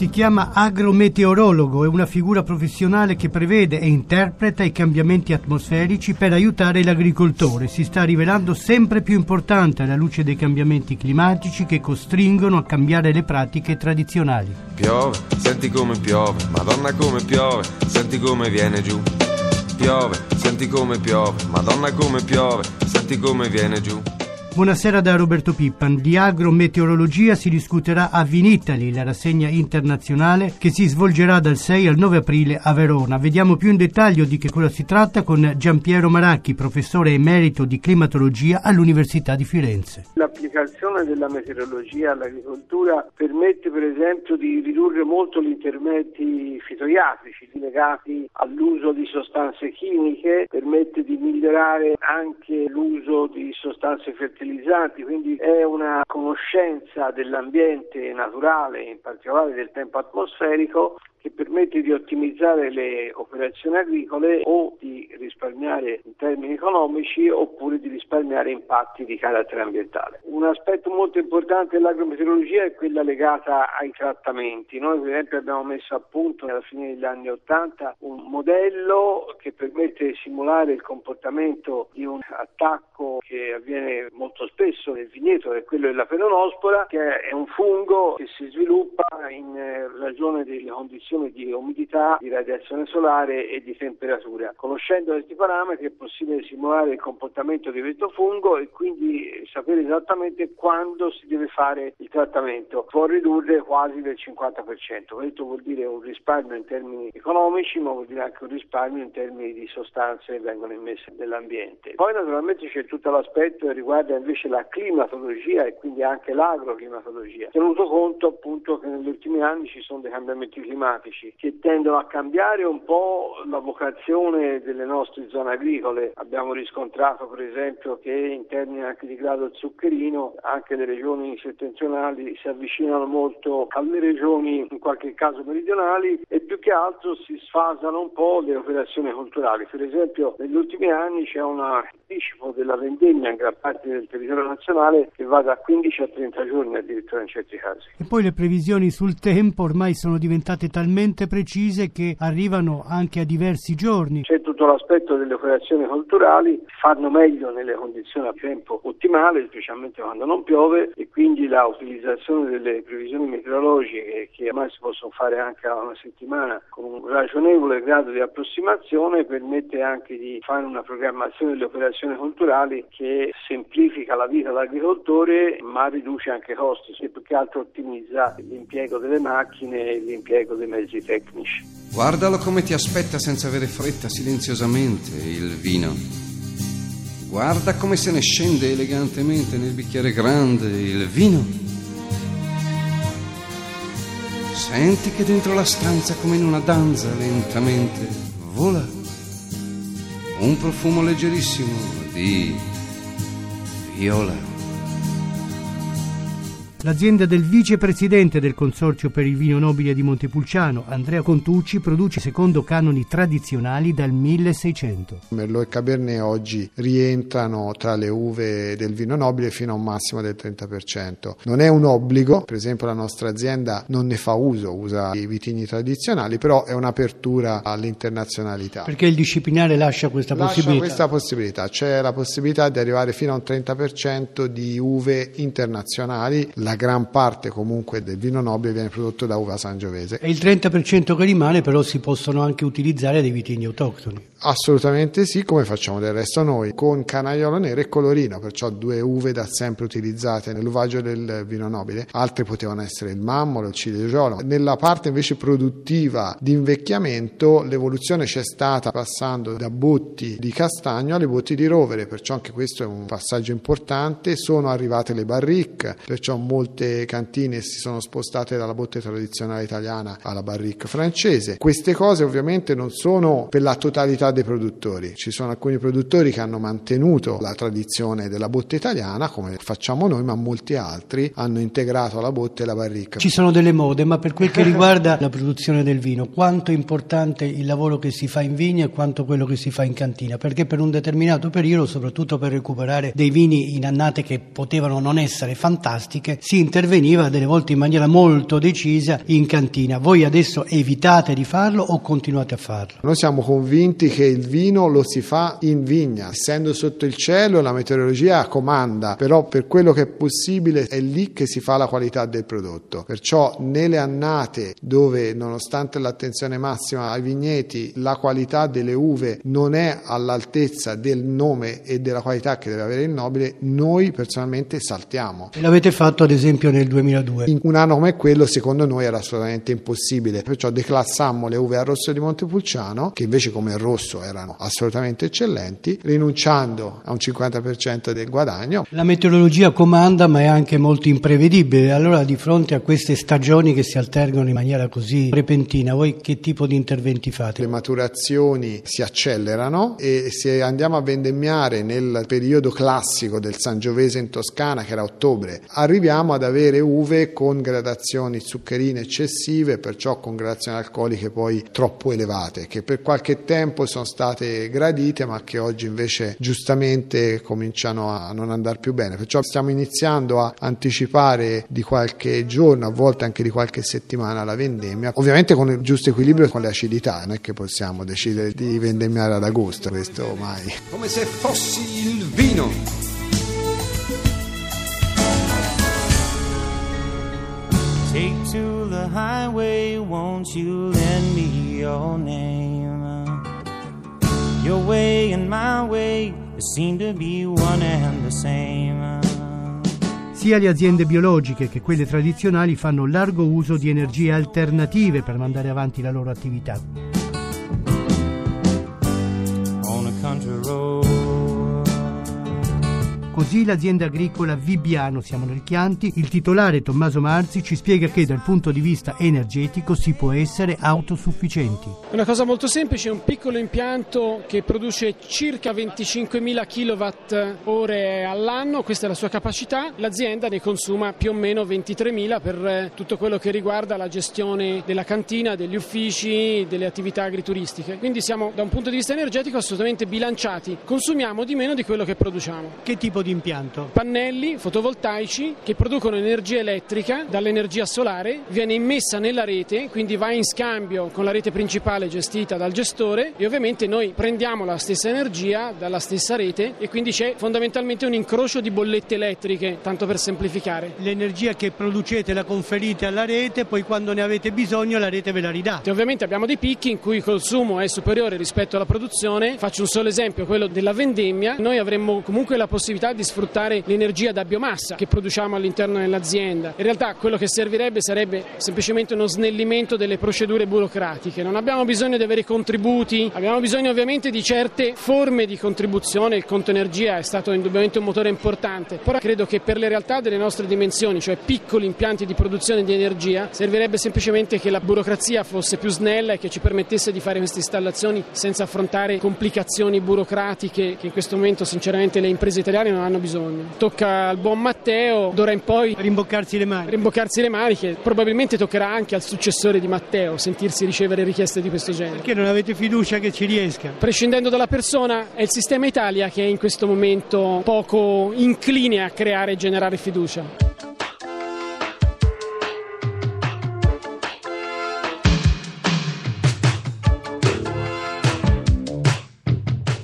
Si chiama agrometeorologo, è una figura professionale che prevede e interpreta i cambiamenti atmosferici per aiutare l'agricoltore. Si sta rivelando sempre più importante alla luce dei cambiamenti climatici che costringono a cambiare le pratiche tradizionali. Piove, senti come piove, madonna come piove, senti come viene giù. Piove, senti come piove, madonna come piove, senti come viene giù. Buonasera da Roberto Pippan. Di agrometeorologia si discuterà a Vinitali, la rassegna internazionale che si svolgerà dal 6 al 9 aprile a Verona. Vediamo più in dettaglio di che cosa si tratta con Giampiero Maracchi, professore emerito di climatologia all'Università di Firenze. L'applicazione della meteorologia all'agricoltura permette per esempio di ridurre molto gli interventi fitoiatrici legati all'uso di sostanze chimiche, permette di migliorare anche l'uso di sostanze fertilizzanti fertilizzanti, quindi è una conoscenza dell'ambiente naturale, in particolare del tempo atmosferico, che permette di ottimizzare le operazioni agricole o di risparmiare in termini economici oppure di risparmiare impatti di carattere ambientale. Un aspetto molto importante dell'agrometeorologia è quella legata ai trattamenti. Noi per esempio abbiamo messo a punto alla fine degli anni Ottanta un modello che permette di simulare il comportamento di un attacco che avviene molto spesso nel vigneto, che è quello della peronospora, che è un fungo che si sviluppa in eh, ragione delle condizioni condizioni di umidità, di radiazione solare e di temperatura. Conoscendo questi parametri è possibile simulare il comportamento di questo fungo e quindi sapere esattamente quando si deve fare il trattamento. Può ridurre quasi del 50%. Questo vuol dire un risparmio in termini economici, ma vuol dire anche un risparmio in termini di sostanze che vengono immesse nell'ambiente. Poi naturalmente c'è tutto l'aspetto che riguarda invece la climatologia e quindi anche l'agroclimatologia, tenuto conto appunto che negli ultimi anni ci sono dei cambiamenti climatici climatici che tendono a cambiare un po' la vocazione delle nostre zone agricole. Abbiamo riscontrato per esempio che in termini anche di grado zuccherino anche le regioni settentrionali si avvicinano molto alle regioni in qualche caso meridionali e più che altro si sfasano un po' le operazioni culturali. Per esempio negli ultimi anni c'è un anticipo della vendemmia in gran parte del territorio nazionale che va da 15 a 30 giorni addirittura in certi casi. E poi le previsioni sul tempo ormai sono diventate talmente talmente precise che arrivano anche a diversi giorni. C'è tutto l'aspetto delle operazioni culturali, fanno meglio nelle condizioni a tempo ottimale, specialmente quando non piove e quindi la utilizzazione delle previsioni meteorologiche che ormai si possono fare anche a una settimana con un ragionevole grado di approssimazione permette anche di fare una programmazione delle operazioni culturali che semplifica la vita dell'agricoltore ma riduce anche i costi e più che altro ottimizza l'impiego delle macchine e l'impiego dei mezzi tecnici. Guardalo come ti aspetta senza avere fretta, silenziosamente, il vino. Guarda come se ne scende elegantemente nel bicchiere grande il vino. Senti che dentro la stanza, come in una danza, lentamente vola un profumo leggerissimo di viola. L'azienda del vicepresidente del Consorzio per il Vino Nobile di Montepulciano, Andrea Contucci, produce secondo canoni tradizionali dal 1600. Merlot e Cabernet oggi rientrano tra le uve del vino nobile fino a un massimo del 30%. Non è un obbligo, per esempio la nostra azienda non ne fa uso, usa i vitigni tradizionali, però è un'apertura all'internazionalità. Perché il disciplinare lascia questa lascia possibilità? questa possibilità, c'è la possibilità di arrivare fino a un 30% di uve internazionali. La la gran parte comunque del vino nobile viene prodotto da uva sangiovese. E il 30% che rimane però si possono anche utilizzare dei vitigni autoctoni. Assolutamente sì, come facciamo del resto noi, con canaiolo nero e colorino, perciò due uve da sempre utilizzate nell'uvaggio del vino nobile. Altre potevano essere il mammolo, il ciligiolo. Nella parte invece produttiva di invecchiamento l'evoluzione c'è stata passando da botti di castagno alle botti di rovere, perciò anche questo è un passaggio importante. Sono arrivate le barrique, perciò molto molte cantine si sono spostate dalla botte tradizionale italiana alla barrique francese. Queste cose ovviamente non sono per la totalità dei produttori, ci sono alcuni produttori che hanno mantenuto la tradizione della botte italiana come facciamo noi, ma molti altri hanno integrato la botte e la barrique. Ci sono delle mode, ma per quel che riguarda la produzione del vino, quanto è importante il lavoro che si fa in vigna e quanto quello che si fa in cantina? Perché per un determinato periodo, soprattutto per recuperare dei vini in annate che potevano non essere fantastiche, si interveniva delle volte in maniera molto decisa in cantina. Voi adesso evitate di farlo o continuate a farlo? Noi siamo convinti che il vino lo si fa in vigna, essendo sotto il cielo la meteorologia comanda, però per quello che è possibile è lì che si fa la qualità del prodotto. Perciò nelle annate dove nonostante l'attenzione massima ai vigneti la qualità delle uve non è all'altezza del nome e della qualità che deve avere il nobile, noi personalmente saltiamo. E l'avete fatto ad esempio nel 2002? In un anno come quello secondo noi era assolutamente impossibile, perciò declassammo le uve a rosso di Montepulciano, che invece come rosso erano assolutamente eccellenti, rinunciando a un 50% del guadagno. La meteorologia comanda ma è anche molto imprevedibile, allora di fronte a queste stagioni che si alternano in maniera così repentina, voi che tipo di interventi fate? Le maturazioni si accelerano e se andiamo a vendemmiare nel periodo classico del Sangiovese in Toscana, che era ottobre, arriviamo ad avere uve con gradazioni zuccherine eccessive, perciò con gradazioni alcoliche poi troppo elevate, che per qualche tempo sono state gradite, ma che oggi invece giustamente cominciano a non andare più bene. Perciò stiamo iniziando a anticipare di qualche giorno, a volte anche di qualche settimana la vendemmia, ovviamente con il giusto equilibrio e con le acidità, non è che possiamo decidere di vendemmiare ad agosto, questo mai. Come se fossi il vino. Take to the highway, won't you lend me your name? Your way and my way seem to be one and the same. Sia le aziende biologiche che quelle tradizionali fanno largo uso di energie alternative per mandare avanti la loro attività. On a country road. Così l'azienda agricola Vibbiano, siamo nel Chianti, il titolare Tommaso Marzi ci spiega che dal punto di vista energetico si può essere autosufficienti. È una cosa molto semplice, è un piccolo impianto che produce circa 25.000 kWh all'anno, questa è la sua capacità, l'azienda ne consuma più o meno 23.000 per eh, tutto quello che riguarda la gestione della cantina, degli uffici, delle attività agrituristiche. Quindi siamo da un punto di vista energetico assolutamente bilanciati, consumiamo di meno di quello che produciamo. Che tipo di impianto? Pannelli fotovoltaici che producono energia elettrica dall'energia solare, viene immessa nella rete, quindi va in scambio con la rete principale gestita dal gestore e ovviamente noi prendiamo la stessa energia dalla stessa rete e quindi c'è fondamentalmente un incrocio di bollette elettriche, tanto per semplificare. L'energia che producete la conferite alla rete, poi quando ne avete bisogno la rete ve la ridà. E ovviamente abbiamo dei picchi in cui il consumo è superiore rispetto alla produzione. Faccio un solo esempio, quello della vendemmia. Noi avremmo comunque la possibilità di sfruttare l'energia da biomassa che produciamo all'interno dell'azienda. In realtà quello che servirebbe sarebbe semplicemente uno snellimento delle procedure burocratiche. Non abbiamo bisogno di avere contributi, abbiamo bisogno ovviamente di certe forme di contribuzione. Il conto energia è stato indubbiamente un motore importante, però credo che per le realtà delle nostre dimensioni, cioè piccoli impianti di produzione di energia, servirebbe semplicemente che la burocrazia fosse più snella e che ci permettesse di fare queste installazioni senza affrontare complicazioni burocratiche che in questo momento sinceramente le imprese italiane non hanno bisogno. Tocca al buon Matteo d'ora in poi Rimboccarsi le mani. rimboccarsi le maniche, probabilmente toccherà anche al successore di Matteo sentirsi ricevere richieste di questo genere. Perché non avete fiducia che ci riesca? Prescindendo dalla persona, è il sistema Italia che è in questo momento poco incline a creare e generare fiducia.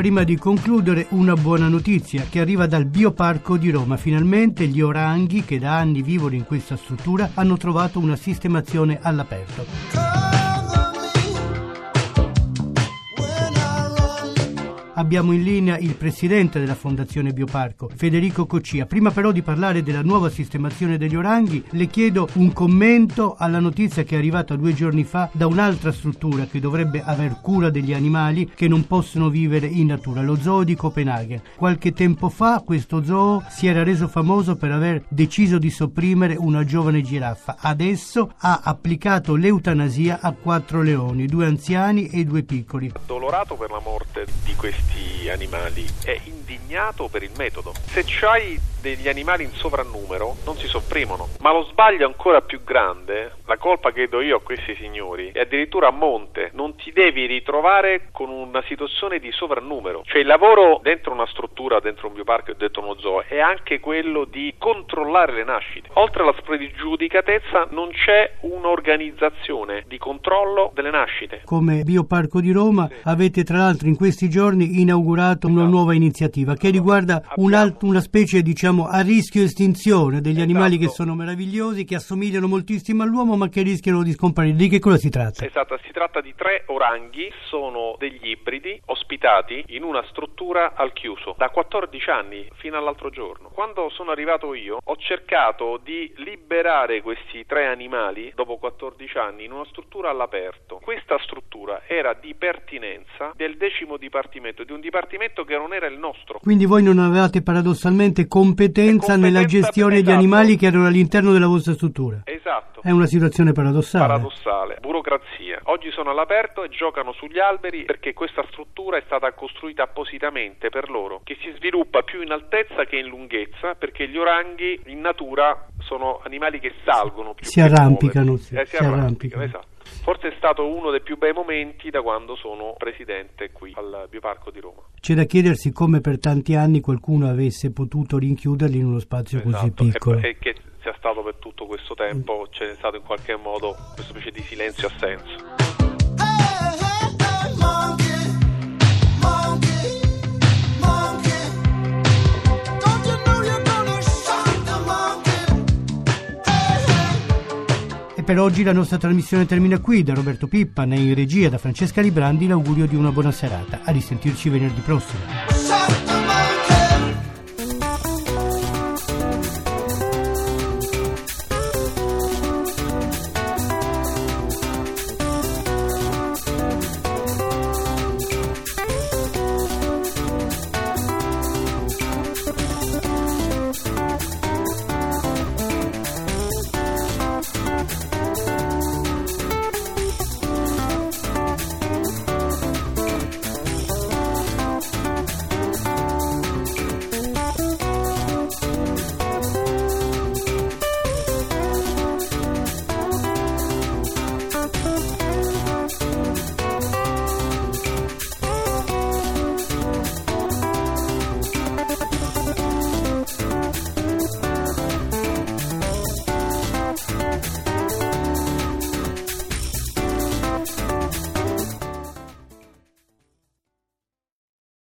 Prima di concludere, una buona notizia che arriva dal Bioparco di Roma. Finalmente gli oranghi che da anni vivono in questa struttura hanno trovato una sistemazione all'aperto. Abbiamo in linea il presidente della Fondazione Bioparco, Federico Coccia. Prima però di parlare della nuova sistemazione degli oranghi, le chiedo un commento alla notizia che è arrivata due giorni fa da un'altra struttura che dovrebbe aver cura degli animali che non possono vivere in natura, lo zoo di Copenaghen. Qualche tempo fa questo zoo si era reso famoso per aver deciso di sopprimere una giovane giraffa. Adesso ha applicato l'eutanasia a quattro leoni, due anziani e due piccoli. Dolorato per la morte di questi animali e indignato per il metodo. Se c'hai degli animali in sovrannumero non si sopprimono. Ma lo sbaglio ancora più grande, la colpa che do io a questi signori, è addirittura a monte. Non ti devi ritrovare con una situazione di sovrannumero. Cioè il lavoro dentro una struttura, dentro un bioparco e dentro uno zoo è anche quello di controllare le nascite. Oltre alla spregiudicatezza non c'è un'organizzazione di controllo delle nascite. Come Bioparco di Roma sì. avete tra l'altro in questi giorni inaugurato una esatto. nuova iniziativa che riguarda un alt- una specie diciamo a rischio estinzione degli esatto. animali che sono meravigliosi, che assomigliano moltissimo all'uomo ma che rischiano di scomparire. Di che cosa si tratta? Esatto, si tratta di tre oranghi, sono degli ibridi ospitati in una struttura al chiuso da 14 anni fino all'altro giorno. Quando sono arrivato io ho cercato di liberare questi tre animali dopo 14 anni in una struttura all'aperto. Questa struttura era di pertinenza del decimo dipartimento, di un dipartimento che non era il nostro. Quindi voi non avevate paradossalmente competenza, competenza nella gestione esatto. di animali che erano all'interno della vostra struttura? Esatto. È una situazione paradossale. Paradossale. Burocrazia. Oggi sono all'aperto e giocano sugli alberi perché questa struttura è stata costruita appositamente per loro, che si sviluppa più in altezza che in lunghezza perché gli oranghi in natura sono animali che salgono più si arrampicano, sì. eh, si, si arrampicano, arrampicano. Esatto. Forse è stato uno dei più bei momenti da quando sono presidente qui al Bioparco di Roma. C'è da chiedersi come per tanti anni qualcuno avesse potuto rinchiuderli in uno spazio esatto. così piccolo. E, e che sia stato per tutto questo tempo, c'è stato in qualche modo questa specie di silenzio assenso. per oggi la nostra trasmissione termina qui. Da Roberto Pippa, in regia da Francesca Librandi, l'augurio di una buona serata. A risentirci venerdì prossimo.